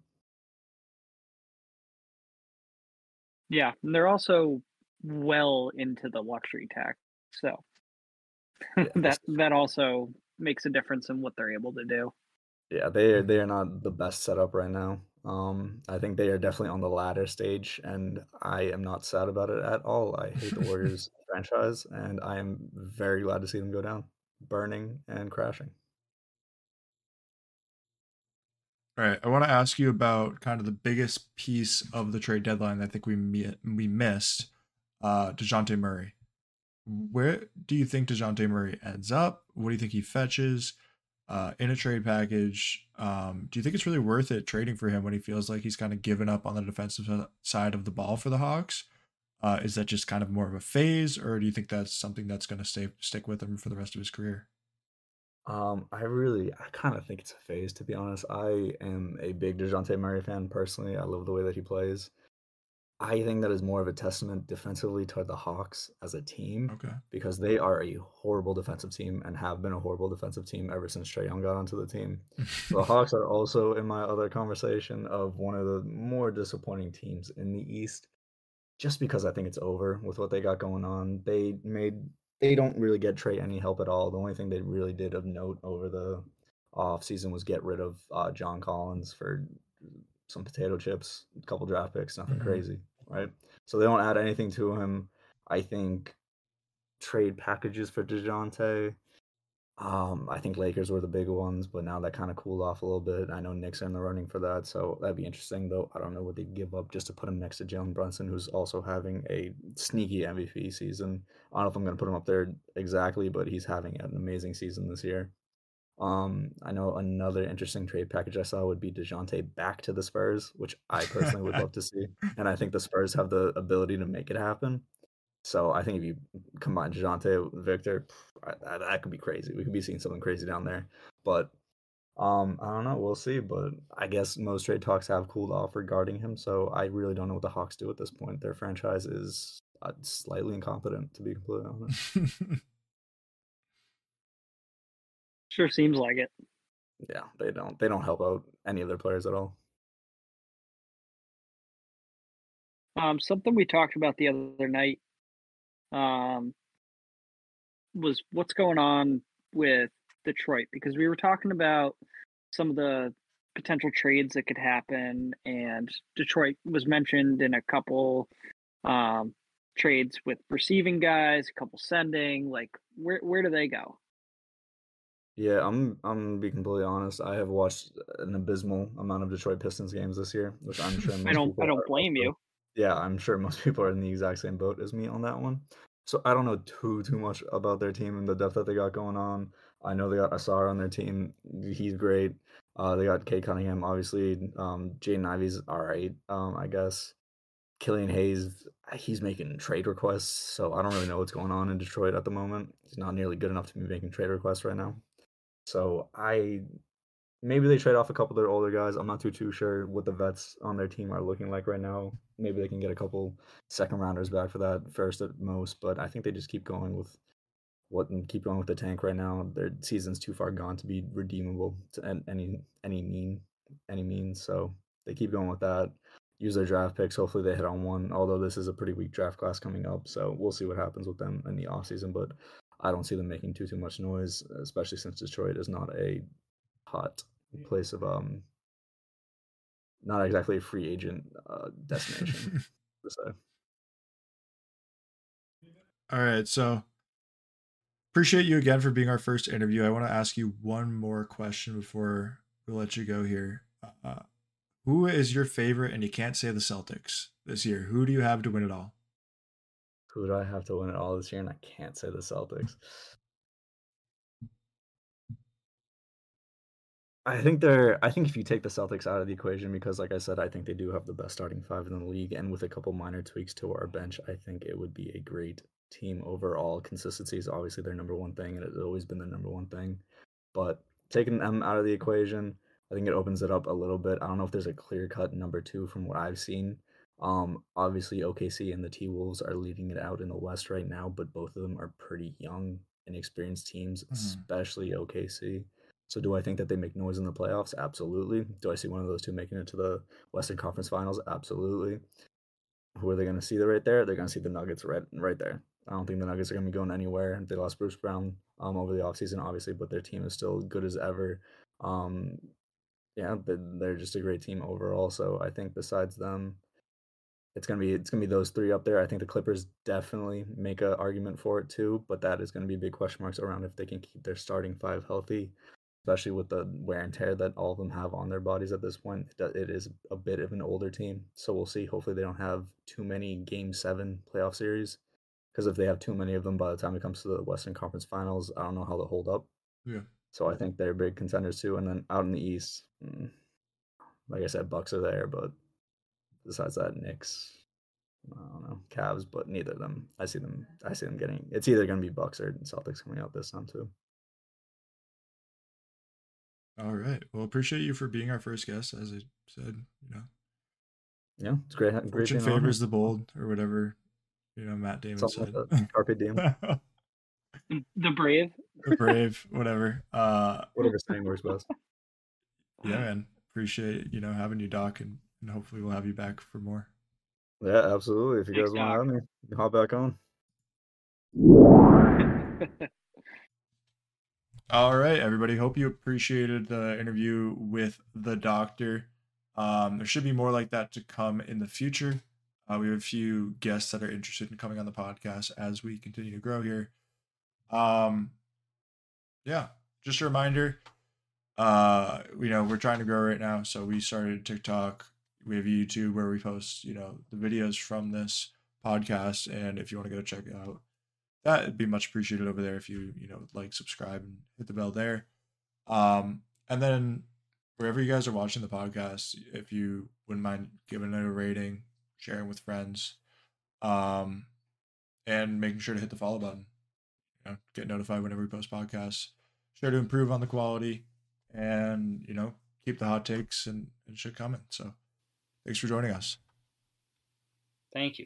Yeah, and they're also well into the luxury tax, so yeah, that that also makes a difference in what they're able to do.
Yeah, they are they are not the best setup right now. Um, I think they are definitely on the latter stage, and I am not sad about it at all. I hate the Warriors franchise, and I am very glad to see them go down, burning and crashing.
All right, I want to ask you about kind of the biggest piece of the trade deadline. that I think we we missed uh, Dejounte Murray. Where do you think Dejounte Murray ends up? What do you think he fetches uh, in a trade package? Um, do you think it's really worth it trading for him when he feels like he's kind of given up on the defensive side of the ball for the Hawks? Uh, is that just kind of more of a phase, or do you think that's something that's going to stay stick with him for the rest of his career?
Um, I really, I kind of think it's a phase, to be honest. I am a big Dejounte Murray fan personally. I love the way that he plays. I think that is more of a testament defensively to the Hawks as a team
Okay.
because they are a horrible defensive team and have been a horrible defensive team ever since Trae Young got onto the team. The Hawks are also in my other conversation of one of the more disappointing teams in the East, just because I think it's over with what they got going on. They made they don't really get Trae any help at all. The only thing they really did of note over the off season was get rid of uh, John Collins for some potato chips, a couple draft picks, nothing mm-hmm. crazy, right? So they don't add anything to him. I think trade packages for Dejounte. Um, I think Lakers were the big ones, but now that kind of cooled off a little bit. I know Knicks are in the running for that, so that'd be interesting. Though I don't know what they'd give up just to put him next to Jalen Brunson, who's also having a sneaky MVP season. I don't know if I'm going to put him up there exactly, but he's having an amazing season this year. Um, I know another interesting trade package I saw would be Dejounte back to the Spurs, which I personally would love to see, and I think the Spurs have the ability to make it happen. So I think if you combine Dejounte with Victor, that, that could be crazy. We could be seeing something crazy down there. But um, I don't know. We'll see. But I guess most trade talks have cooled off regarding him. So I really don't know what the Hawks do at this point. Their franchise is uh, slightly incompetent, to be completely honest.
sure seems like it.
Yeah, they don't. They don't help out any of their players at all.
Um, something we talked about the other night um, was what's going on with Detroit because we were talking about some of the potential trades that could happen, and Detroit was mentioned in a couple um, trades with receiving guys, a couple sending. Like, where where do they go?
Yeah, I'm I'm gonna be completely honest. I have watched an abysmal amount of Detroit Pistons games this year, which I'm sure
I don't I don't blame you.
Yeah, I'm sure most people are in the exact same boat as me on that one. So I don't know too too much about their team and the depth that they got going on. I know they got Ausar on their team. He's great. Uh, they got Cade Cunningham, obviously. Um, Jaden Ivey's all right, um, I guess. Killian Hayes, he's making trade requests, so I don't really know what's going on in Detroit at the moment. He's not nearly good enough to be making trade requests right now. So I maybe they trade off a couple of their older guys. I'm not too too sure what the vets on their team are looking like right now. Maybe they can get a couple second rounders back for that first at most, but I think they just keep going with what and keep going with the tank right now. Their season's too far gone to be redeemable to any any mean any means. So they keep going with that. Use their draft picks. Hopefully they hit on one. Although this is a pretty weak draft class coming up, so we'll see what happens with them in the offseason. But I don't see them making too too much noise, especially since Detroit is not a hot place of um not exactly a free agent uh, destination.
All right, so appreciate you again for being our first interview. I want to ask you one more question before we let you go here. Uh, who is your favorite, and you can't say the Celtics this year? Who do you have to win it all?
Who do I have to win it all this year? And I can't say the Celtics. I think they're. I think if you take the Celtics out of the equation, because like I said, I think they do have the best starting five in the league, and with a couple minor tweaks to our bench, I think it would be a great team overall. Consistency is obviously their number one thing, and it's always been their number one thing. But taking them out of the equation, I think it opens it up a little bit. I don't know if there's a clear cut number two from what I've seen. Um, obviously OKC and the T Wolves are leading it out in the West right now, but both of them are pretty young, inexperienced teams, mm-hmm. especially OKC. So do I think that they make noise in the playoffs? Absolutely. Do I see one of those two making it to the Western Conference Finals? Absolutely. Who are they going to see right there? They're going to see the Nuggets right right there. I don't think the Nuggets are going to be going anywhere. They lost Bruce Brown um, over the offseason, obviously, but their team is still good as ever. Um, yeah, they're just a great team overall. So I think besides them, it's gonna be it's gonna be those three up there. I think the Clippers definitely make an argument for it too, but that is gonna be big question marks around if they can keep their starting five healthy, especially with the wear and tear that all of them have on their bodies at this point. It is a bit of an older team, so we'll see. Hopefully, they don't have too many Game Seven playoff series because if they have too many of them by the time it comes to the Western Conference Finals, I don't know how they'll hold up.
Yeah.
So I think they're big contenders too. And then out in the East, mm, like I said, Bucks are there, but besides that, Knicks, I don't know, Cavs, but neither of them. I see them. I see them getting. It's either going to be Bucks or Celtics coming out this time too.
All right. Well, appreciate you for being our first guest. As I said, you know.
Yeah, it's great. great
Fortune favors the bold, or whatever you know, Matt Damon Something said.
Like Carpe diem.
the brave.
The brave, whatever. Uh
whatever saying works best.
Yeah, man. Appreciate, you know, having you, Doc, and, and hopefully we'll have you back for more.
Yeah, absolutely. If you Thanks, guys want to have me, hop back on.
All right, everybody. Hope you appreciated the interview with the doctor. Um, there should be more like that to come in the future. Uh, we have a few guests that are interested in coming on the podcast as we continue to grow here. Um, yeah, just a reminder. Uh, you know, we're trying to grow right now, so we started TikTok. We have YouTube where we post, you know, the videos from this podcast, and if you want to go check it out, that'd be much appreciated over there. If you, you know, like, subscribe, and hit the bell there. Um, and then wherever you guys are watching the podcast, if you wouldn't mind giving it a rating, sharing with friends, um, and making sure to hit the follow button. You know, get notified whenever we post podcasts. Sure to improve on the quality, and you know, keep the hot takes and, and shit coming. So, thanks for joining us.
Thank you.